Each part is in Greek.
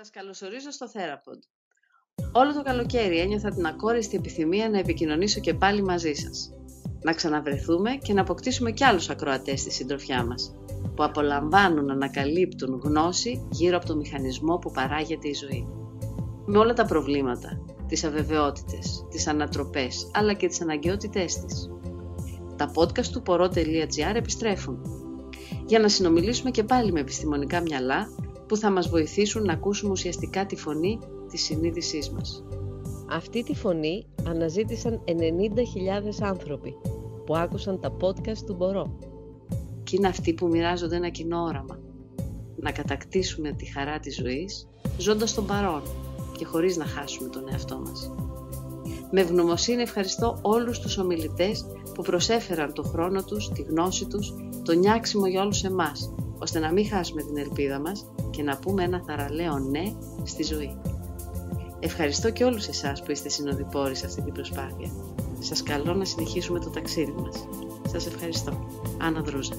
Σας καλωσορίζω στο Therapod. Όλο το καλοκαίρι ένιωθα την ακόριστη επιθυμία να επικοινωνήσω και πάλι μαζί σας. Να ξαναβρεθούμε και να αποκτήσουμε κι άλλους ακροατές στη συντροφιά μας, που απολαμβάνουν να ανακαλύπτουν γνώση γύρω από το μηχανισμό που παράγεται η ζωή. Με όλα τα προβλήματα, τις αβεβαιότητες, τις ανατροπές, αλλά και τις αναγκαιότητές της. Τα podcast του poro.gr επιστρέφουν, για να συνομιλήσουμε και πάλι με επιστημονικά μυαλά που θα μας βοηθήσουν να ακούσουμε ουσιαστικά τη φωνή της συνείδησής μας. Αυτή τη φωνή αναζήτησαν 90.000 άνθρωποι που άκουσαν τα podcast του Μπορώ. Και είναι αυτοί που μοιράζονται ένα κοινό όραμα. Να κατακτήσουμε τη χαρά της ζωής, ζώντας τον παρόν και χωρίς να χάσουμε τον εαυτό μας. Με ευγνωμοσύνη ευχαριστώ όλους τους ομιλητές που προσέφεραν το χρόνο τους, τη γνώση τους, το νιάξιμο για όλους εμάς, ώστε να μην χάσουμε την ελπίδα μας και να πούμε ένα θαραλέο ναι στη ζωή. Ευχαριστώ και όλους εσάς που είστε συνοδοιπόροι σε αυτή την προσπάθεια. Σας καλώ να συνεχίσουμε το ταξίδι μας. Σας ευχαριστώ. Άννα Δρούζα.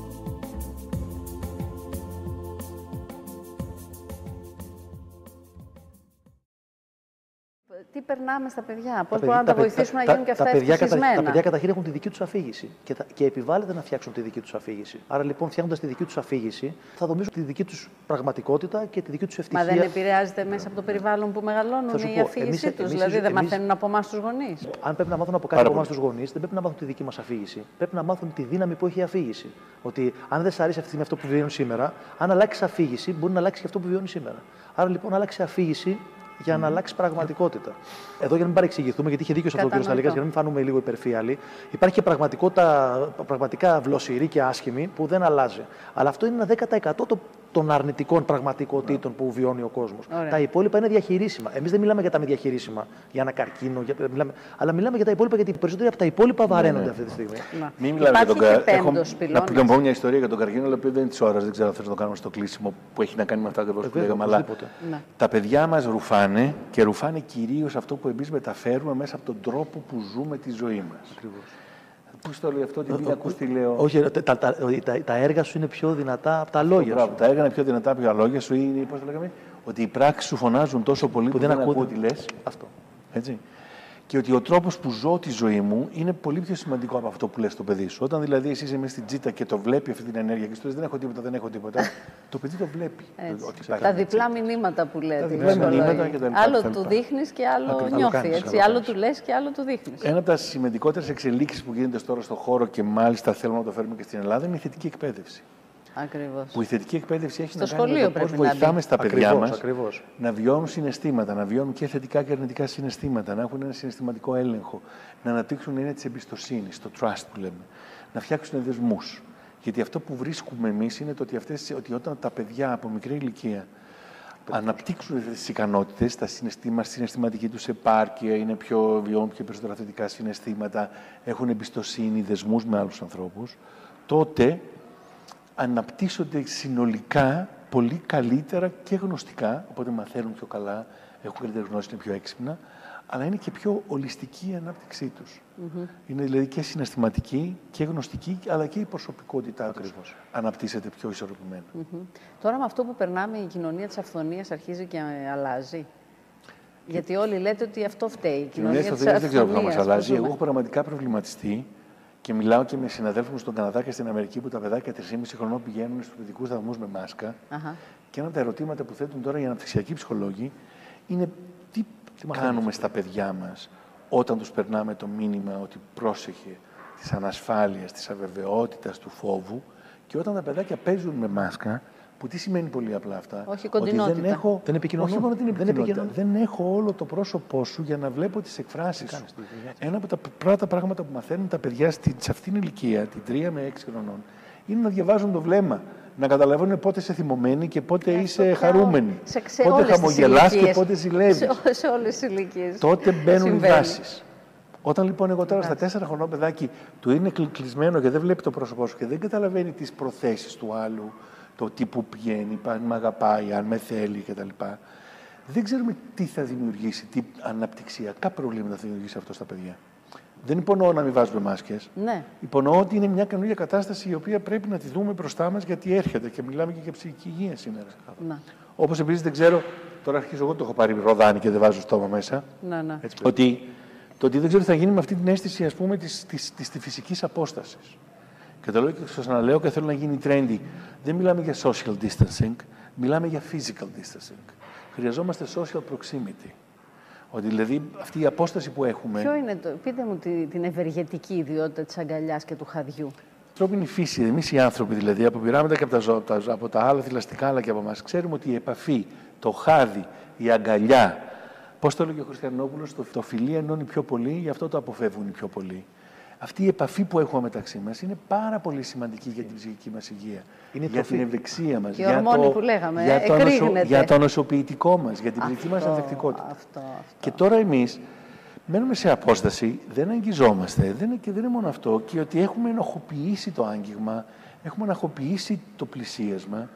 Περνάμε στα παιδιά, πώς μπορούμε να τα βοηθήσουμε να γίνουν και αυτά τα παιδιά, ευτυχισμένα; Τα παιδιά καταρχήν έχουν τη δική τους αφήγηση και, και επιβάλλεται να φτιάξουν τη δική τους αφήγηση. Άρα λοιπόν, φτιάχνοντας τη δική τους αφήγηση, θα δομήσουν τη δική τους πραγματικότητα και τη δική τους ευτυχία. Μα δεν επηρεάζεται μέσα από το περιβάλλον που μεγαλώνουν η αφήγησή τους. Δηλαδή δεν μαθαίνουν από εμάς τους γονείς. Αν πρέπει να μάθουν από κάτι από εμάς τους γονείς, δεν πρέπει να μάθουν τη δική μας αφήγηση. Πρέπει να μάθουν τη δύναμη που έχει η αφήγηση. Ότι αν δεν σ' αρέσει αυτή τη αυτό που βιώνουν σήμερα, αν αλλάξει αφήγηση, μπορεί να αλλάξει και αυτό που βιώνει σήμερα. Άρα λοιπόν, άλλαξε αφήγηση για να αλλάξει πραγματικότητα. Εδώ για να μην παρεξηγηθούμε, γιατί είχε δίκιο σε αυτό ο κ. Σταλίκα, για να μην φανούμε λίγο υπερφύαλοι, υπάρχει και πραγματικότητα πραγματικά βλοσιρή και άσχημη που δεν αλλάζει. Αλλά αυτό είναι ένα 10% των αρνητικών πραγματικότητων που βιώνει ο κόσμος. Τα υπόλοιπα είναι διαχειρίσιμα. Εμείς δεν μιλάμε για τα μη διαχειρίσιμα, για ένα καρκίνο, για... μιλάμε... αλλά μιλάμε για τα υπόλοιπα, γιατί οι περισσότεροι από τα υπόλοιπα βαραίνονται ναι. αυτή τη στιγμή. Να. Μην μιλάμε για τον καρκίνο. Να πω μια ιστορία για τον καρκίνο, αλλά δεν είναι της ώρας, δεν ξέρω αν θέλω να το κάνουμε στο κλείσιμο που έχει να κάνει με αυτά ακριβώς που λέγαμε. Αλλά ναι. τα παιδιά μας ρουφάνε και ρουφάνε κυρίως αυτό που εμείς μεταφέρουμε μέσα από τον τρόπο που ζούμε τη ζωή μας. Πού το λέει αυτό, ότι μην ακούς τι λέω; Όχι, τα, τα, τα, τα, έργα σου είναι πιο δυνατά από τα λόγια σου. Τα έργα είναι πιο δυνατά από τα λόγια σου ή πώς το λέγαμε, ότι οι πράξεις σου φωνάζουν τόσο πολύ που, που δεν, δεν ακούω τι λες. Αυτό. Έτσι και ότι ο τρόπος που ζω τη ζωή μου είναι πολύ πιο σημαντικό από αυτό που λες στο παιδί σου. Όταν δηλαδή εσύ είσαι μέσα στην τζίτα και το βλέπει αυτή την ενέργεια και σου δεν έχω τίποτα, δεν έχω τίποτα, το παιδί το βλέπει. Ότι τα διπλά έτσι. μηνύματα που λέτε. Τα διπλά μηνύματα και τα λοιπά. Άλλο του δείχνεις και άλλο Ακριβώς. νιώθεις. Έτσι. Άλλο του λες και άλλο του δείχνεις. Ένα από τα σημαντικότερες εξελίξεις που γίνεται τώρα στον χώρο και μάλιστα θέλουμε να το φέρουμε και στην Ελλάδα είναι η θετική εκπαίδευση. Ακριβώς. Που η θετική εκπαίδευση έχει στο να κάνει με το πώς βοηθάμε στα παιδιά μας να βιώνουν συναισθήματα, να βιώνουν και θετικά και αρνητικά συναισθήματα, να έχουν ένα συναισθηματικό έλεγχο, να αναπτύξουν έννοια της εμπιστοσύνης, το trust που λέμε, να φτιάξουν δεσμούς. Γιατί αυτό που βρίσκουμε εμείς είναι το ότι, αυτές, ότι όταν τα παιδιά από μικρή ηλικία αναπτύξουν αυτέ τις ικανότητες, τα συναισθήμα, συναισθηματική τους επάρκεια, είναι πιο βιώνουν πιο περισσότερα θετικά συναισθήματα, έχουν εμπιστοσύνη, δεσμούς με άλλους ανθρώπους, τότε αναπτύσσονται συνολικά πολύ καλύτερα και γνωστικά, οπότε μαθαίνουν πιο καλά, έχουν καλύτερη γνώση, είναι πιο έξυπνα, αλλά είναι και πιο ολιστική η ανάπτυξή τους. Είναι δηλαδή και συναισθηματική και γνωστική, αλλά και η προσωπικότητά τους αναπτύσσεται πιο ισορροπημένα. Τώρα με αυτό που περνάμε, η κοινωνία της αυθονίας αρχίζει και αλλάζει. Γιατί όλοι λέτε ότι αυτό φταίει. Η κοινωνία, της αυθονίας δεν ξέρω πώς μα αλλάζει. Εγώ έχω πραγματικά προβληματιστεί και μιλάω και με συναδέλφους μου στον Καναδά και στην Αμερική που τα παιδάκια 3,5 χρονών πηγαίνουν στους παιδικούς δαμούς με μάσκα. Uh-huh. Και ένα από τα ερωτήματα που θέτουν τώρα οι αναπτυξιακοί ψυχολόγοι είναι τι, τι κάνουμε στα παιδιά μας όταν τους περνάμε το μήνυμα ότι πρόσεχε τη ανασφάλεια, της αβεβαιότητας, του φόβου και όταν τα παιδάκια παίζουν με μάσκα που τι σημαίνει πολύ απλά αυτά; Όχι κοντινότητα. Ότι δεν έχω, δεν επικοινωνώ. Όχι μόνο την επικοινωνία. Δεν, δεν έχω όλο το πρόσωπό σου για να βλέπω τις εκφράσεις σου. Ένα από τα πρώτα πράγματα που μαθαίνουν τα παιδιά σε αυτήν την ηλικία, την 3 με 6 χρονών, είναι να διαβάζουν το βλέμμα. Να καταλαβαίνουν πότε είσαι θυμωμένη και πότε yeah, είσαι χαρούμενη. Σε, σε πότε χαμογελάς και πότε ζηλεύεις. Σε, σε όλες τις ηλικίες. Τότε μπαίνουν οι βάσει. Όταν λοιπόν εγώ τώρα στα τέσσερα χρονών παιδάκι του είναι κλεισμένο και δεν βλέπει το πρόσωπό σου και δεν καταλαβαίνει τις προθέσεις του άλλου, το τι που πηγαίνει, αν με αγαπάει, αν με θέλει κτλ. Δεν ξέρουμε τι θα δημιουργήσει, τι αναπτυξιακά προβλήματα θα δημιουργήσει αυτό στα παιδιά. Δεν υπονοώ να μην βάζουμε μάσκες. Ναι. Υπονοώ ότι είναι μια καινούργια κατάσταση η οποία πρέπει να τη δούμε μπροστά μας γιατί έρχεται και μιλάμε και για ψυχική υγεία σήμερα. Ναι. Όπως επίσης δεν ξέρω, τώρα αρχίζω εγώ το έχω πάρει ροδάνι και δεν βάζω στόμα μέσα. Ναι, ναι. ότι το ότι δεν ξέρω τι θα γίνει με αυτή την αίσθηση ας πούμε, της, της, της, της φυσικής απόστασης. Και το λέω και σας αναλέω και θέλω να γίνει trendy. Δεν μιλάμε για social distancing, μιλάμε για physical distancing. Χρειαζόμαστε social proximity. Ότι δηλαδή αυτή η απόσταση που έχουμε. Ποιο είναι το, πείτε μου την ευεργετική ιδιότητα της αγκαλιάς και του χαδιού. Ανθρώπινη φύση, εμείς οι άνθρωποι δηλαδή, από πειράματα και από τα, ζώα, από τα άλλα θηλαστικά αλλά και από εμάς, ξέρουμε ότι η επαφή, το χάδι, η αγκαλιά, Πώς το έλεγε ο Χριστιανόπουλος, το, το φιλί ενώνει πιο πολύ, γι' αυτό το αποφεύγουν οι πιο πολλοί. Αυτή η επαφή που έχουμε μεταξύ μας είναι πάρα πολύ σημαντική για την ψυχική μας υγεία. Είναι για την ευεξία μας. Για, το, που λέγαμε, για, το νοσο, για το νοσοποιητικό μας, για την ψυχική μας ανθεκτικότητα. Αυτό, αυτό. Και τώρα εμείς μένουμε σε απόσταση, δεν αγγιζόμαστε. Δεν είναι, και δεν είναι μόνο αυτό, και ότι έχουμε ενοχοποιήσει το άγγιγμα, έχουμε ενοχοποιήσει το πλησίασμα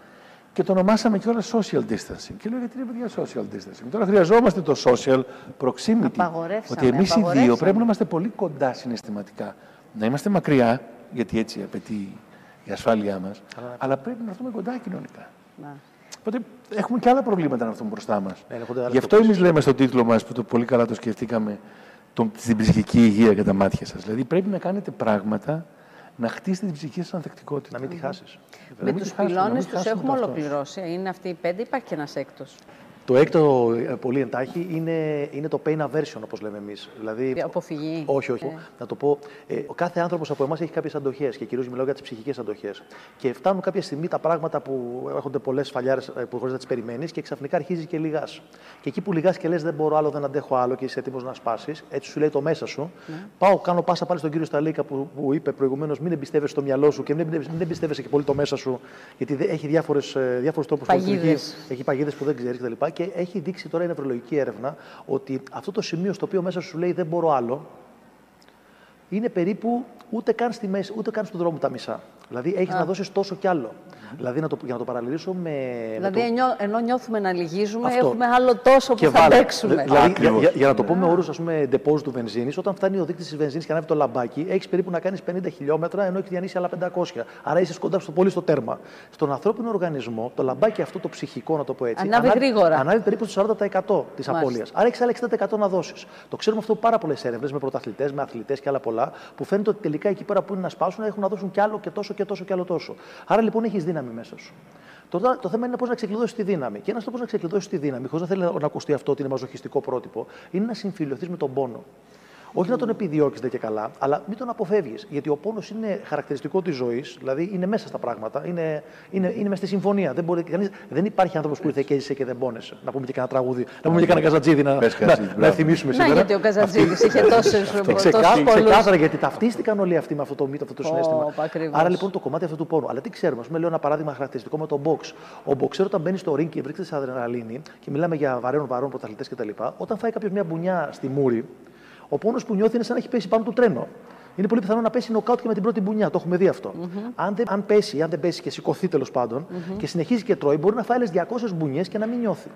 και το ονομάσαμε κιόλα social distancing. Και λέω γιατί είναι παιδιά social distancing; Τώρα χρειαζόμαστε το social proximity. Ότι εμείς οι δύο πρέπει να είμαστε πολύ κοντά συναισθηματικά. Να είμαστε μακριά, γιατί έτσι απαιτεί η ασφάλειά μας, αλλά... αλλά πρέπει να έρθουμε κοντά κοινωνικά. Να. Οπότε έχουμε και άλλα προβλήματα να έρθουμε μπροστά μας. Ναι, Γι' αυτό εμείς λέμε στο τίτλο μας, που το πολύ καλά το σκεφτήκαμε, την ψυχική υγεία για τα μάτια σας. Δηλαδή πρέπει να κάνετε πράγματα να χτίσετε την ψυχική σας ανθεκτικότητα. Να μην τη χάσεις. Με τους πυλώνες τους έχουμε ολοκληρώσει. Είναι αυτοί οι πέντε, υπάρχει και ένας έκτος. Το έκτο, ε, πολύ εντάχει, είναι, είναι το pain aversion, όπως λέμε εμείς. Δηλαδή, Αποφυγή. Όχι, όχι. Ε. Να το πω. Ε, ο κάθε άνθρωπος από εμάς έχει κάποιες αντοχές και κυρίως μιλάω για τις ψυχικές αντοχές. Και φτάνουν κάποια στιγμή τα πράγματα που έχονται πολλές φαλιάρες ε, που χωρίς να τις περιμένεις και ξαφνικά αρχίζεις και λιγά. Και εκεί που λιγά και λες δεν μπορώ άλλο, δεν αντέχω άλλο και είσαι έτοιμος να σπάσεις, έτσι σου λέει το μέσα σου. Ναι. Πάω, κάνω πάσα πάλι στον κύριο Σταλίκα που, που είπε προηγουμένως μην εμπιστεύεσαι στο μυαλό σου και μην εμπιστεύεσαι και πολύ το μέσα σου, γιατί έχει διάφορους τρόπους που Έχει παγίδες που δεν ξέρεις κτλ και έχει δείξει τώρα η νευρολογική έρευνα ότι αυτό το σημείο στο οποίο μέσα σου λέει δεν μπορώ άλλο, είναι περίπου ούτε καν, στη μέση, ούτε καν στον δρόμο τα μισά. Δηλαδή έχεις να δώσεις τόσο κι άλλο. Δηλαδή, να το, για να το παραλληλήσω με. Δηλαδή, με το... ενώ νιώθουμε να λυγίζουμε, Αυτό. έχουμε άλλο τόσο που θα αντέξουμε. Δηλαδή, για, για, για, να το πούμε όρους, ας πούμε, του βενζίνης, όταν φτάνει ο δείκτης της βενζίνης και ανέβει το λαμπάκι, έχεις περίπου να κάνεις 50 χιλιόμετρα, ενώ έχει διανύσει άλλα 500. Άρα είσαι κοντά στο πολύ στο τέρμα. Στον ανθρώπινο οργανισμό, το λαμπάκι αυτό το ψυχικό, να το πω έτσι, ανάβει, ανάβει γρήγορα. Ανάβει περίπου στο 40% της απώλειας. Άρα έχεις άλλα 60% να δώσεις. Το ξέρουμε αυτό πάρα πολλές έρευνες με πρωταθλητές, με αθλητές και άλλα πολλά, που φαίνεται ότι τελικά εκεί πέρα που είναι να σπάσουν έχουν να δώσουν κι άλλο και τόσο και τόσο και άλλο τόσο. Άρα λοιπόν έχεις δύναμη μέσα σου. Το, το θέμα είναι πώς να ξεκλειδώσεις τη δύναμη. Και ένας τρόπος να ξεκλειδώσεις τη δύναμη, χωρίς να θέλει να ακουστεί αυτό ότι είναι μαζοχιστικό πρότυπο, είναι να συμφιλειωθείς με τον πόνο. Όχι να τον επιδιώξει και καλά, αλλά μην τον αποφεύγεις. Γιατί ο πόνος είναι χαρακτηριστικό της ζωής, δηλαδή είναι μέσα στα πράγματα, είναι, είναι, είναι μέσα στη συμφωνία. Δεν, μπορεί, κανείς, δεν υπάρχει άνθρωπος που ήρθε και έζησε και δεν πόνεσαι. Να πούμε και κανένα τραγούδι, να πούμε και κανένα καζατζίδι να, να, να, θυμίσουμε σήμερα. Να, γιατί ο καζατζίδι είχε τόσε Ξεκάθαρα, γιατί ταυτίστηκαν όλοι αυτοί με αυτό το μύτο, αυτό το συνέστημα. Άρα λοιπόν το κομμάτι αυτού του πόνου. Αλλά τι ξέρουμε, ας πούμε, λέω ένα παράδειγμα χαρακτηριστικό με τον box. Ο boxer όταν μπαίνει στο ring και βρίσκεται σε αδρεναλίνη και μιλάμε για βαρέων βαρών πρωταθλητές κτλ. Όταν φάει κάποιος μια μπουνιά στη μούρη, ο πόνος που νιώθει είναι σαν να έχει πέσει πάνω του τρένο. Είναι πολύ πιθανό να πέσει νοκάουτ και με την πρώτη μπουνιά. Το έχουμε δει αυτό. Mm-hmm. Αν, δεν, αν πέσει, αν δεν πέσει και σηκωθεί τέλος πάντων mm-hmm. και συνεχίζει και τρώει, μπορεί να φάει άλλες 200 μπουνιές και να μην νιώθει.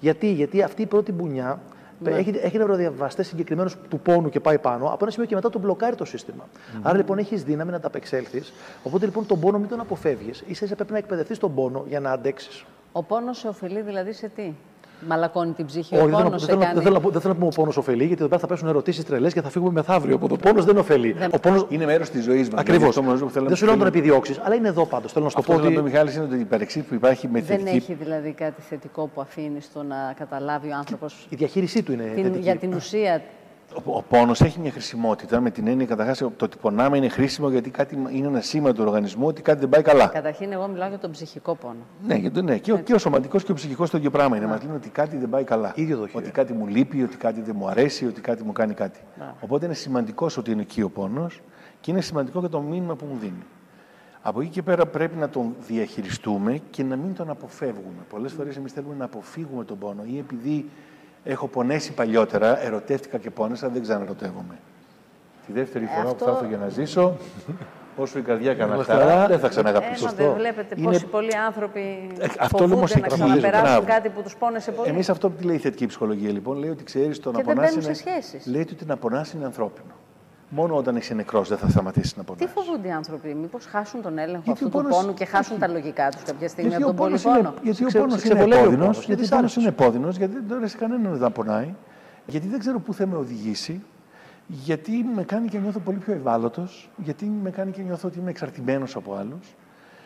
Γιατί, Γιατί αυτή η πρώτη μπουνιά ναι. Έχει, έχει νευροδιαβαστές συγκεκριμένους του πόνου και πάει πάνω. Από ένα σημείο και μετά τον μπλοκάρει το σύστημα. Mm-hmm. Άρα λοιπόν έχεις δύναμη να τα απεξέλθεις. Οπότε λοιπόν τον πόνο μην τον αποφεύγεις. σα ίσα πρέπει να εκπαιδευτείς τον πόνο για να αντέξεις. Ο πόνος σε ωφελεί δηλαδή σε τι; Μαλακώνει την ψυχή. Όχι, ο δεν, δεν, δεν, θέλω, δεν θέλω να πούμε ο πόνος ωφελεί, γιατί εδώ πέρα θα πέσουν ερωτήσεις τρελές και θα φύγουμε μεθαύριο. Οπότε ο πόνος δεν ωφελεί. Ο πόνος... Είναι μέρος της ζωής μας. Ακριβώς. Δεν σου λέω να τον επιδιώξεις, αλλά είναι εδώ πάντως. Θέλω να σου το πω. Αυτό που Μιχάλη είναι ότι η παρεξή που υπάρχει με Δεν έχει δηλαδή κάτι θετικό που αφήνει στο να καταλάβει ο άνθρωπος. Η διαχείρισή του είναι. Για την ουσία ο, ο πόνος έχει μια χρησιμότητα με την έννοια καταρχάς το ότι πονάμε είναι χρήσιμο γιατί κάτι είναι ένα σήμα του οργανισμού ότι κάτι δεν πάει καλά. Καταρχήν, εγώ μιλάω για τον ψυχικό πόνο. Ναι, για ναι. Και, ο, και ο σωματικός και ο ψυχικός το ίδιο πράγμα είναι. Μας λένε ότι κάτι δεν πάει καλά. Ίδιο το ότι κάτι μου λείπει, ότι κάτι δεν μου αρέσει, ότι κάτι μου κάνει κάτι. Να. Οπότε είναι σημαντικός ότι είναι εκεί ο πόνος και είναι σημαντικό και το μήνυμα που μου δίνει. Από εκεί και πέρα πρέπει να τον διαχειριστούμε και να μην τον αποφεύγουμε. Πολλές φορές εμείς θέλουμε να αποφύγουμε τον πόνο ή επειδή Έχω πονέσει παλιότερα, ερωτεύτηκα και πόνεσα, δεν ξαναρωτεύομαι. Τη δεύτερη φορά αυτό... που θα έρθω για να ζήσω, όσο η καρδιά έκανα χαρά, δεν θα ξαναγαπήσω. Ε, δεν βλέπετε ε, πόσοι πολλοί άνθρωποι ε, αυτό φοβούνται να ξαναπεράσουν κάτι που τους πόνεσε πολύ. Εμείς αυτό τι λέει η θετική ψυχολογία λοιπόν, λέει ότι ξέρεις το να πονάς είναι... Λέει ότι να πονάς είναι ανθρώπινο. Μόνο όταν είσαι νεκρός δεν θα σταματήσεις να πονάει. Τι φοβούνται οι άνθρωποι, Μήπως χάσουν τον έλεγχο γιατί αυτού πόνος... του πόνου και χάσουν τα λογικά τους κάποια στιγμή από τον πολυπόνο; Γιατί ο πόνος είναι επώδυνος, γιατί ο πόνος είναι επώδυνος, γιατί δεν αρέσει κανέναν να πονάει, γιατί δεν ξέρω πού θα με οδηγήσει, γιατί με κάνει και νιώθω πολύ πιο ευάλωτος, γιατί με κάνει και νιώθω ότι είμαι εξαρτημένος από άλλους.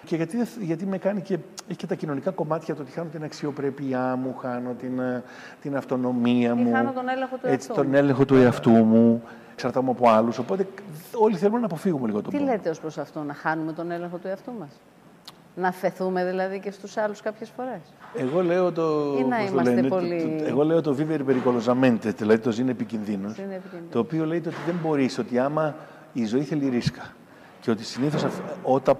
Και γιατί, γιατί με κάνει και, έχει και τα κοινωνικά κομμάτια το ότι χάνω την αξιοπρέπειά μου, χάνω την, ε, την αυτονομία μου. Χάνω τον έλεγχο του έτσι, τον έλεγχο του εαυτού μου. Εξαρτάμαι από άλλους. Οπότε όλοι θέλουμε να αποφύγουμε λίγο τον Τι λέτε ως προς αυτό, να χάνουμε τον έλεγχο του εαυτού μας; Να φεθούμε δηλαδή και στους άλλους κάποιες φορές; Εγώ λέω το. Ή να είμαστε το πολύ. Το, εγώ λέω το vivere pericolosamente, δηλαδή το ζει επικίνδυνος. Το οποίο λέει ότι δεν μπορείς, ότι άμα η ζωή θέλει ρίσκα. Και ότι συνήθως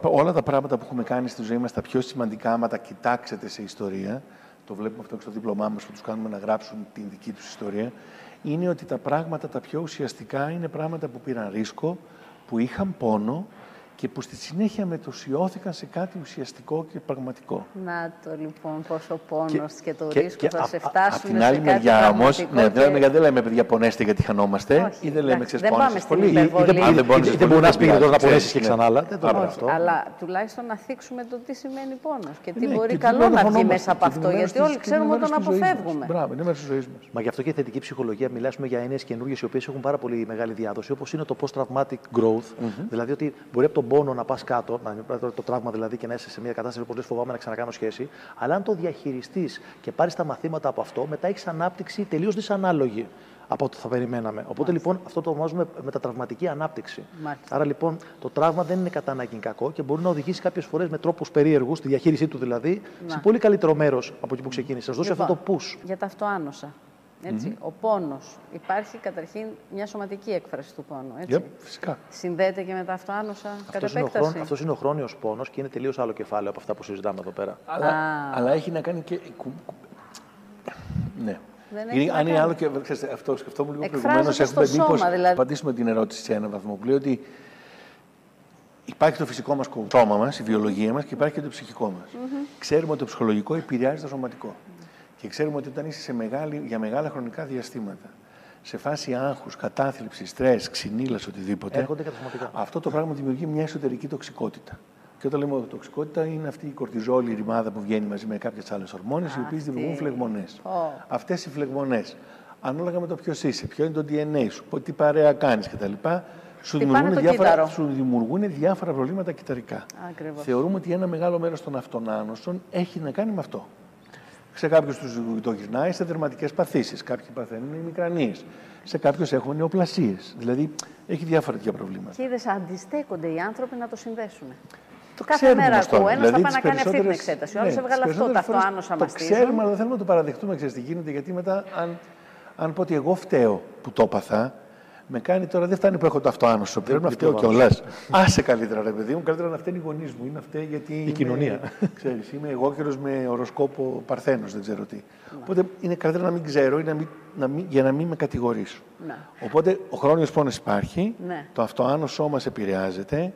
όλα τα πράγματα που έχουμε κάνει στη ζωή μας, τα πιο σημαντικά, άμα τα κοιτάξετε σε ιστορία, το βλέπουμε αυτό και στο δίπλωμά μας που τους κάνουμε να γράψουν την δική τους ιστορία, είναι ότι τα πράγματα τα πιο ουσιαστικά είναι πράγματα που πήραν ρίσκο, που είχαν πόνο και που στη συνέχεια μετωσιώθηκαν σε κάτι ουσιαστικό και πραγματικό. Να το λοιπόν, πόσο πόνος και, και, το ρίσκο θα σε φτάσουν. Απ' την άλλη μεριά όμω, ναι, και... δεν, δεν λέμε παιδιά πονέστε γιατί χανόμαστε, Όχι, ή δεν λέμε ξεσπώνεστε πολύ. Ή δεν μπορεί να πει τώρα να πονέσει και ξανά άλλα. Δεν το αυτό. Αλλά τουλάχιστον να θίξουμε το τι σημαίνει πόνος και τι ναι, μπορεί καλό να βγει μέσα από αυτό. Γιατί όλοι ξέρουμε ότι τον αποφεύγουμε. Μπράβο, είναι μέρο της ζωής μας. Μα γι' αυτό και η θετική ψυχολογία μιλάμε για έννοιες καινούργιες οι οποίες έχουν πάρα πολύ μεγάλη διάδοση, όπως είναι το post-traumatic growth. Δηλαδή ότι μπορεί από τον πόνο να πας κάτω, να το τραύμα δηλαδή και να είσαι σε μια κατάσταση που φοβάμαι να ξανακάνω σχέση. Αλλά αν το διαχειριστείς και πάρεις τα μαθήματα από αυτό, μετά έχεις ανάπτυξη τελείως δυσανάλογη από ό,τι θα περιμέναμε. Οπότε Μάλιστα. λοιπόν αυτό το ονομάζουμε μετατραυματική ανάπτυξη. Μάλιστα. Άρα λοιπόν το τραύμα δεν είναι κατά ανάγκη κακό και μπορεί να οδηγήσει κάποιες φορές με τρόπους περίεργους, τη διαχείρισή του δηλαδή, να. σε πολύ καλύτερο μέρος από εκεί που ξεκίνησε. Σας δώσει λοιπόν, αυτό το push. Για τα αυτοάνοσα. Έτσι. Ο πόνος. Υπάρχει καταρχήν μια σωματική έκφραση του πόνου. Έτσι. Yep, φυσικά. Συνδέεται και με τα αυτοάνοσα κατ' επέκταση. Αυτός είναι ο χρόνιος πόνος και είναι τελείως άλλο κεφάλαιο από αυτά που συζητάμε εδώ πέρα. Αλλά, αλλά έχει να κάνει και... Ναι. Δεν έχει αν είναι άλλο και ξέρετε, αυτό σκεφτόμουν λίγο προηγουμένως. Έχουμε μήπω δηλαδή. απαντήσουμε την ερώτηση σε έναν βαθμό που λέει ότι υπάρχει το φυσικό μας σώμα μας, η βιολογία μας και υπάρχει και το ψυχικό μας. Mm-hmm. Ξέρουμε ότι το ψυχολογικό επηρεάζει το σωματικό. Και ξέρουμε ότι όταν είσαι σε μεγάλη, για μεγάλα χρονικά διαστήματα, σε φάση άγχους, κατάθλιψη, στρες, ξυνήλας, οτιδήποτε. Αυτό το πράγμα δημιουργεί μια εσωτερική τοξικότητα. Και όταν λέμε τοξικότητα, είναι αυτή η κορτιζόλη, η ρημάδα που βγαίνει μαζί με κάποιες άλλες ορμόνες, οι οποίες δημιουργούν φλεγμονές. Oh. Αυτές οι φλεγμονές, ανάλογα με το ποιος είσαι, ποιο είναι το DNA σου, τι παρέα κάνεις κτλ., σου δημιουργούν, διάφορα, σου δημιουργούν διάφορα προβλήματα κυταρικά. Θεωρούμε ότι ένα μεγάλο μέρος των αυτονάνωσων έχει να κάνει με αυτό. Σε κάποιους το γυρνάει σε δερματικές παθήσεις. Κάποιοι παθαίνουν μικρανίες. Σε κάποιους έχουν νεοπλασίες. Δηλαδή έχει διάφορα τέτοια προβλήματα. Και είδες, αντιστέκονται οι άνθρωποι να το συνδέσουν. Το κάθε μέρα ακούω. Ένας δηλαδή, θα πάει να κάνει αυτή την εξέταση. Ο άλλος ναι, έβγαλε αυτό, το αυτό άνοσα μα. Το ξέρουμε, αλλά δεν θέλουμε να το παραδεχτούμε. Ξέρετε τι γίνεται, γιατί μετά, αν, αν πω ότι εγώ φταίω που το έπαθα, με κάνει τώρα, δεν φτάνει που έχω το αυτοάνωσο. Πρέπει να φταίω κιόλας. Άσε καλύτερα, ρε παιδί μου. Καλύτερα να φταίνει οι γονείς μου ή να φταίει γιατί. Η κοινωνία. Ξέρεις, είμαι εγώ καιρο με οροσκόπο Παρθένος, δεν ξέρω τι. Οπότε είναι καλύτερα να μην ξέρω ή να μην, να μην, για να μην με κατηγορήσω. Να. Οπότε ο χρόνιος πόνος υπάρχει, ναι. το αυτοάνωσό μας επηρεάζεται.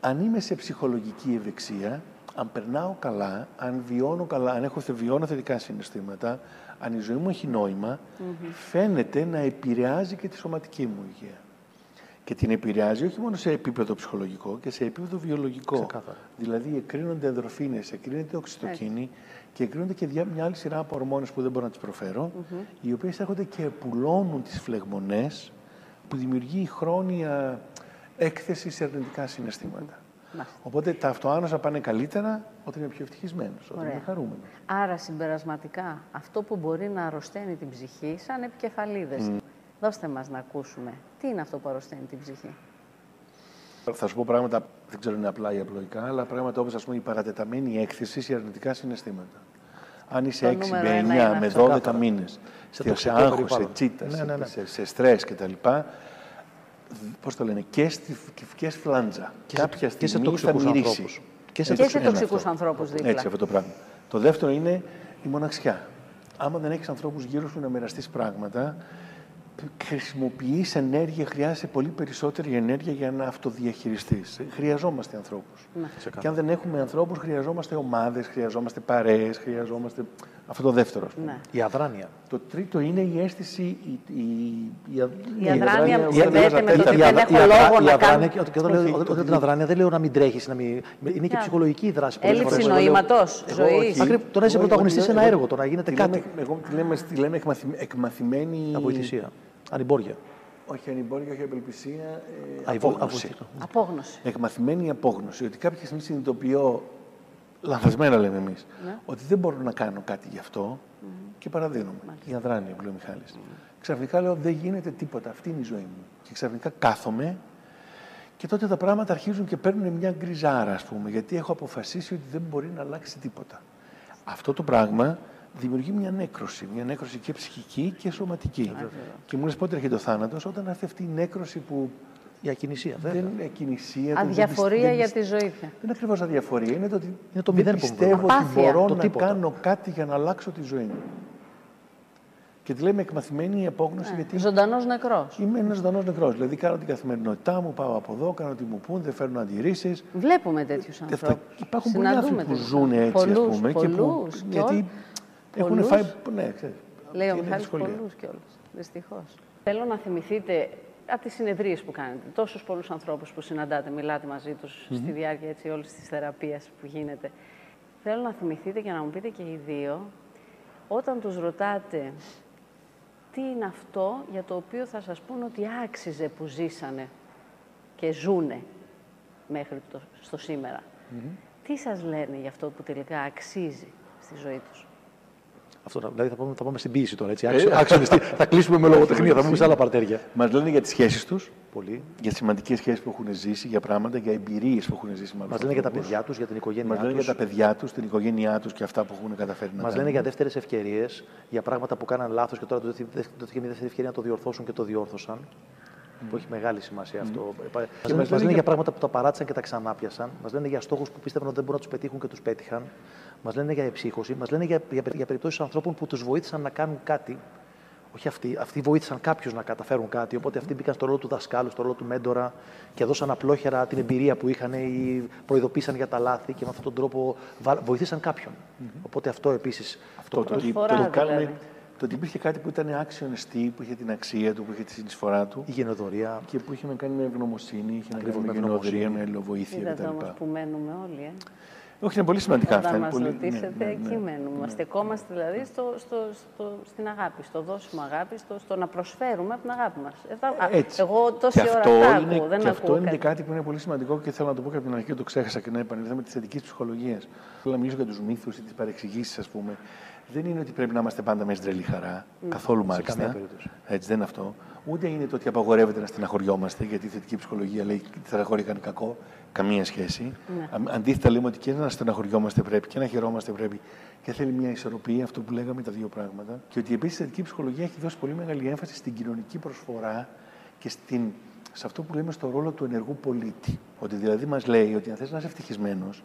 Αν είμαι σε ψυχολογική ευεξία, αν περνάω καλά, αν βιώνω καλά, αν έχω βιώνω θετικά συναισθήματα, αν η ζωή μου έχει νόημα, φαίνεται να επηρεάζει και τη σωματική μου υγεία. Και την επηρεάζει όχι μόνο σε επίπεδο ψυχολογικό και σε επίπεδο βιολογικό. Ξεκάθαρα. Δηλαδή εκρίνονται ενδροφίνες, εκρίνεται οξυτοκίνη και εκρίνονται και μια άλλη σειρά από ορμόνες που δεν μπορώ να τις προφέρω, οι οποίες έρχονται και πουλώνουν τις φλεγμονές που δημιουργεί χρόνια έκθεσης σε αρνητικά συναισθήματα. Οπότε τα αυτοάνοσα πάνε καλύτερα όταν είναι πιο ευτυχισμένος, όταν είναι χαρούμενος. Άρα συμπερασματικά, αυτό που μπορεί να αρρωσταίνει την ψυχή, σαν επικεφαλίδες. Mm. Δώστε μας να ακούσουμε. Τι είναι αυτό που αρρωσταίνει την ψυχή; Θα σου πω πράγματα, δεν ξέρω είναι απλά ή απλοϊκά, αλλά πράγματα όπως η παρατεταμένη έκθεση σε αρνητικά συναισθήματα. Αν είσαι 6 με 9 με 12 μήνες σε άγχος, σε τσίτα, ναι, ναι, ναι. σε, σε στρες κτλ., Πώς το λένε, και, στη, και φλάντζα. Και Κάποια και σε τοξικούς ανθρώπους. Και σε, και σε τοξικούς ανθρώπους δίπλα. Έτσι αυτό το πράγμα. Το δεύτερο είναι η μοναξιά. Άμα δεν έχεις ανθρώπους γύρω σου να μοιραστείς πράγματα, χρησιμοποιείς ενέργεια, χρειάζεται πολύ περισσότερη ενέργεια για να αυτοδιαχειριστείς. Χρειαζόμαστε ανθρώπους. Ναι. Και αν δεν έχουμε ανθρώπους, χρειαζόμαστε ομάδες, χρειαζόμαστε παρέες, χρειαζόμαστε. Αυτό το δεύτερο. Ναι. Η αδράνεια. Το τρίτο είναι η αίσθηση. Η, η, η, η αδράνεια που συνδέεται με το ότι δεν έχω λόγο να κάνω. Και όταν λέω την αδράνεια δεν λέω να μην τρέχεις. Είναι και ψυχολογική η δράση. Έλλειψη νοήματος ζωής. Το να είσαι πρωταγωνιστής σε ένα έργο, το να γίνεται κάτι. Εγώ τη λέμε εκμαθημένη. Αβοηθησία. Ανυμπόρια. Όχι ανυμπόρια, όχι απελπισία. Ε, απόγνωση. απόγνωση. Εκμαθημένη απόγνωση. Ότι κάποια στιγμή συνειδητοποιώ, λανθασμένα λέμε εμείς, ναι. ότι δεν μπορώ να κάνω κάτι γι' αυτό mm. και παραδίνομαι. Η αδράνεια που λέει ο Μιχάλης. Mm. Ξαφνικά λέω δεν γίνεται τίποτα. Αυτή είναι η ζωή μου. Και ξαφνικά κάθομαι και τότε τα πράγματα αρχίζουν και παίρνουν μια γκριζάρα, ας πούμε, γιατί έχω αποφασίσει ότι δεν μπορεί να αλλάξει τίποτα. Αυτό το πράγμα δημιουργεί μια νέκρωση. Μια νέκρωση και ψυχική και σωματική. Και μου λες πότε έρχεται ο θάνατος, όταν έρθει αυτή η νέκρωση που. Η ακινησία, βέβαια. Δεν είναι ακινησία. Αδιαφορία δεν, για τη ζωή. Δεν είναι ακριβώς αδιαφορία. Είναι το ότι είναι το δεν πιστεύω ότι μπορώ το να τίποτα. κάνω κάτι για να αλλάξω τη ζωή μου. Και τη λέμε εκμαθημένη η απόγνωση. Ναι. Γιατί ζωντανός νεκρός. Είμαι ένας ζωντανός νεκρός. Δηλαδή κάνω την καθημερινότητά μου, πάω από εδώ, κάνω τι μου πούν, δεν φέρνω αντιρρήσεις. Βλέπουμε τέτοιους ανθρώπους. Υπάρχουν πολλοί άνθρωποι που ζουν έτσι, ας πούμε. και που, γιατί έχουν φάει. Ναι, ξέρεις, Λέει ο Μιχάλης πολλούς κιόλας. Δυστυχώς. Θέλω να θυμηθείτε από τις συνεδρίες που κάνετε, τόσους πολλούς ανθρώπους που συναντάτε, μιλάτε μαζί τους στη διάρκεια έτσι, όλης της θεραπείας που γίνεται. Θέλω να θυμηθείτε και να μου πείτε και οι δύο, όταν τους ρωτάτε τι είναι αυτό για το οποίο θα σας πούν ότι άξιζε που ζήσανε και ζούνε μέχρι το, στο σήμερα. Τι σας λένε για αυτό που τελικά αξίζει στη ζωή τους; Αυτό, δηλαδή θα πάμε, θα πάμε στην ποιήση τώρα. Έτσι. Ε, θα κλείσουμε με λογοτεχνία, θα πούμε σε άλλα παρτέρια. Μα λένε για τι σχέσει του. Πολύ. Για σημαντικέ σχέσει που έχουν ζήσει, για πράγματα, για εμπειρίε που έχουν ζήσει. Μα λένε για τα παιδιά του, για την οικογένειά του. Μα λένε για τα παιδιά του, την οικογένειά του και αυτά που έχουν καταφέρει να κάνουν. Μα λένε για δεύτερε ευκαιρίε, για πράγματα που κάναν λάθο και τώρα δόθηκε μια δεύτερη ευκαιρία να το διορθώσουν και το διόρθωσαν. Mm. Που έχει μεγάλη σημασία mm. αυτό. Μας λένε, λένε για πράγματα που τα παράτησαν και τα ξανάπιασαν. Μας λένε για στόχους που πίστευαν ότι δεν μπορούν να τους πετύχουν και τους πέτυχαν. Μας λένε για εψύχωση, μας λένε για, για, για περιπτώσεις ανθρώπων που τους βοήθησαν να κάνουν κάτι. Όχι αυτοί, αυτοί βοήθησαν κάποιους να καταφέρουν κάτι. Οπότε αυτοί μπήκαν στο ρόλο του δασκάλου, στο ρόλο του μέντορα και δώσαν απλόχερα την εμπειρία που είχαν ή προειδοποίησαν για τα λάθη και με αυτόν τον τρόπο βοήθησαν κάποιον. Mm-hmm. Οπότε αυτό επίσης. Αυτό το, το, το, κάνουμε, το ότι υπήρχε κάτι που ήταν άξιο εστί, που είχε την αξία του, που είχε τη συνεισφορά του. Η γενοδορία. Και που είχε να κάνει με ευγνωμοσύνη, είχε να κάνει με γενοδορία, με αλληλοβοήθεια κτλ. όμως που μένουμε όλοι, ε. Όχι, είναι πολύ σημαντικά αυτά. Αν μας πολύ... ρωτήσετε, ναι, ναι, εκεί ναι, μένουμε. Ναι. Στεκόμαστε δηλαδή στο, στο, στο, στην αγάπη, στο δώσουμε αγάπη, στο, στο να προσφέρουμε από την αγάπη μας. Ε, εγώ τόση και ώρα αυτό αυτά είναι, ακούω, δεν και αυτό είναι και κάτι που είναι πολύ σημαντικό και θέλω να το πω και από την αρχή το ξέχασα και να επανέλθω τη θετική ψυχολογία. Θέλω να μιλήσω για τους μύθους ή τις παρεξηγήσεις, ας πούμε. Δεν είναι ότι πρέπει να είμαστε πάντα με στρελή χαρά. Mm. Καθόλου μάλιστα. Έτσι δεν είναι αυτό. Ούτε είναι το ότι απαγορεύεται να στεναχωριόμαστε, γιατί η θετική ψυχολογία λέει ότι στεναχώρια κάνει κακό. Καμία σχέση. Ναι. Αντίθετα, λέμε ότι και να στεναχωριόμαστε πρέπει και να χαιρόμαστε πρέπει. Και θέλει μια ισορροπία, αυτό που λέγαμε τα δύο πράγματα. Και ότι επίσης η θετική ψυχολογία έχει δώσει πολύ μεγάλη έμφαση στην κοινωνική προσφορά και στην, σε αυτό που λέμε στο ρόλο του ενεργού πολίτη. Ότι δηλαδή μας λέει ότι αν θες να είσαι ευτυχισμένος,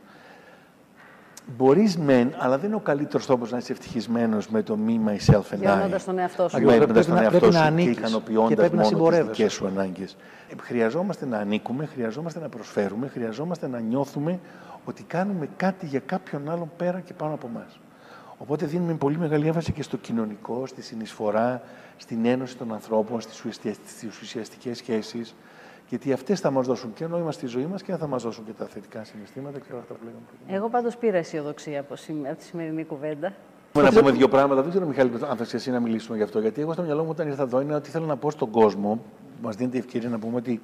Μπορείς μεν, αλλά δεν είναι ο καλύτερος τρόπος να είσαι ευτυχισμένος με το me, myself and I. Βιώνοντας τον εαυτό σου. Βιώνοντας τον εαυτό σου και ικανοποιώντας μόνο τις δικές σου ανάγκες. Ε, χρειαζόμαστε να ανήκουμε, χρειαζόμαστε να προσφέρουμε, χρειαζόμαστε να νιώθουμε ότι κάνουμε κάτι για κάποιον άλλον πέρα και πάνω από εμάς. Οπότε δίνουμε πολύ μεγάλη έμφαση και στο κοινωνικό, στη συνεισφορά, στην ένωση των ανθρώπων, στις ουσιαστικές σχέσεις. Γιατί αυτές θα μας δώσουν και νόημα στη ζωή μας και θα μας δώσουν και τα θετικά συναισθήματα και όλα αυτά που λέγαμε πριν. Εγώ πάντως πήρα αισιοδοξία από, σήμερα, τη σημερινή κουβέντα. Να πούμε δύο πράγματα. Δεν ξέρω, Μιχάλη, αν θα εσύ να μιλήσουμε γι' αυτό. Γιατί εγώ στο μυαλό μου όταν ήρθα εδώ είναι ότι θέλω να πω στον κόσμο, μας δίνεται η ευκαιρία να πούμε ότι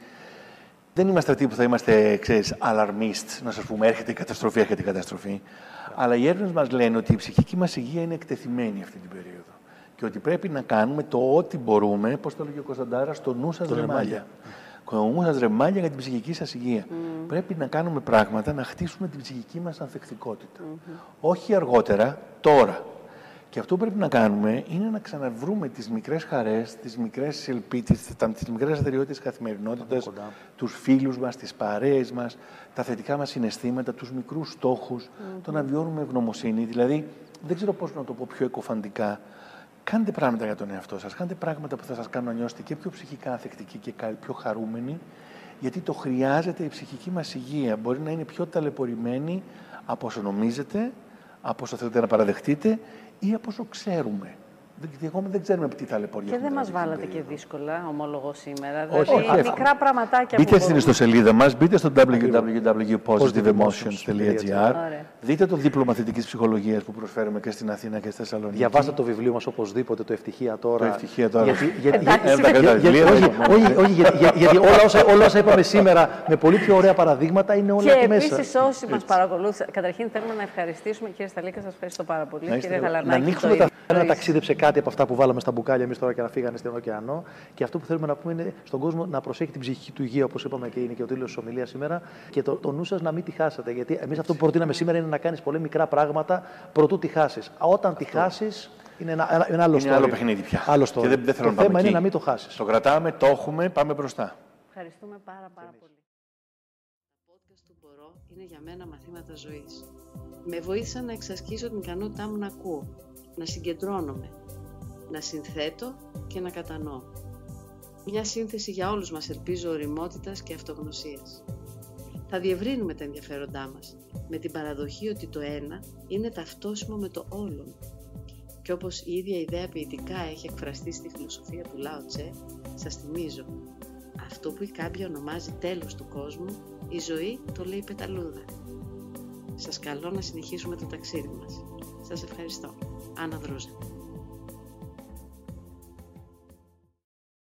δεν είμαστε αυτοί που θα είμαστε, ξέρεις, alarmist, να σας πούμε έρχεται η καταστροφή, έρχεται η καταστροφή. Αλλά οι έρευνες μας λένε ότι η ψυχική μας υγεία είναι εκτεθειμένη αυτή την περίοδο. Και ότι πρέπει να κάνουμε το ό,τι μπορούμε, πώς το λέγει ο Κωνσταντάρας, στο νου σας ρεμάλια οικονομού σα ρεμάλια για την ψυχική σας υγεία. Mm. Πρέπει να κάνουμε πράγματα να χτίσουμε την ψυχική μας ανθεκτικότητα. Mm-hmm. Όχι αργότερα, τώρα. Και αυτό που πρέπει να κάνουμε είναι να ξαναβρούμε τις μικρές χαρές, τις μικρές ελπίδε, τις μικρές αστεριότητε της καθημερινότητας, τους φίλους μας, τις παρέες μας, τα θετικά μας συναισθήματα, τους μικρούς στόχους, mm-hmm. το να βιώνουμε ευγνωμοσύνη. Δηλαδή, δεν ξέρω πώς να το πω πιο εκοφαντικά, Κάντε πράγματα για τον εαυτό σας, κάντε πράγματα που θα σας κάνουν να νιώσετε και πιο ψυχικά ανθεκτικοί και πιο χαρούμενοι, γιατί το χρειάζεται η ψυχική μας υγεία. Μπορεί να είναι πιο ταλαιπωρημένη από όσο νομίζετε, από όσο θέλετε να παραδεχτείτε ή από όσο ξέρουμε. Εγώ δεν ξέρουμε τι ταλαιπωρία Και δεν μας βάλατε και δύσκολα, ομολογώ σήμερα. Όχι, δηλαδή, όχι, μικρά πραγματάκια Μπείτε στην ιστοσελίδα μας, μπείτε στο www.positiveemotions.gr. Δείτε το δίπλωμα θετικής ψυχολογίας που προσφέρουμε και στην Αθήνα και στη Θεσσαλονίκη. Διαβάστε το βιβλίο μας οπωσδήποτε, το Ευτυχία τώρα. Το Ευτυχία τώρα. Γιατί όλα όσα είπαμε σήμερα με πολύ πιο ωραία παραδείγματα είναι όλα εκεί μέσα. Και επίσης όσοι μας παρακολούθησαν, καταρχήν θέλουμε να ευχαριστήσουμε, κύριε Σταλίκα, σας ευχαριστώ πάρα πολύ. Κύριε Γαλανάκη. Να ανοίξουμε τα. Ένα ταξίδεψε κάτι από αυτά που βάλαμε στα μπουκάλια εμείς τώρα και να φύγανε στον ωκεανό. Και αυτό που θέλουμε να πούμε είναι στον κόσμο να προσέχει την ψυχική του υγεία, όπως είπαμε και είναι και ο τίτλος της ομιλίας σήμερα, και το, το νου σας να μην τη χάσετε. Γιατί εμείς αυτό που προτείναμε σήμερα είναι να κάνεις πολύ μικρά πράγματα προτού τη χάσεις. Όταν τη χάσεις, είναι ένα, ένα, άλλο, είναι άλλο παιχνίδι πια. Άλλο Και δεν, δεν θέλω το να θέμα είναι να μην το χάσεις. Το κρατάμε, το έχουμε, πάμε μπροστά. Ευχαριστούμε πάρα, πάρα πολύ. Τα podcast του Μπορώ είναι για μένα μαθήματα ζωής. Με βοήθησαν να εξασκήσω την ικανότητά μου να ακούω, να συγκεντρώνομαι, να συνθέτω και να κατανοώ. Μια σύνθεση για όλους μας ελπίζω οριμότητας και αυτογνωσίας. Θα διευρύνουμε τα ενδιαφέροντά μας με την παραδοχή ότι το ένα είναι ταυτόσιμο με το όλον. Και όπως η ίδια ιδέα ποιητικά έχει εκφραστεί στη φιλοσοφία του Λάο Τσε, σας θυμίζω, αυτό που η κάμπια ονομάζει τέλος του κόσμου, η ζωή το λέει πεταλούδα. Σας καλώ να συνεχίσουμε το ταξίδι μας. Σας ευχαριστώ. Άννα Δρούζα.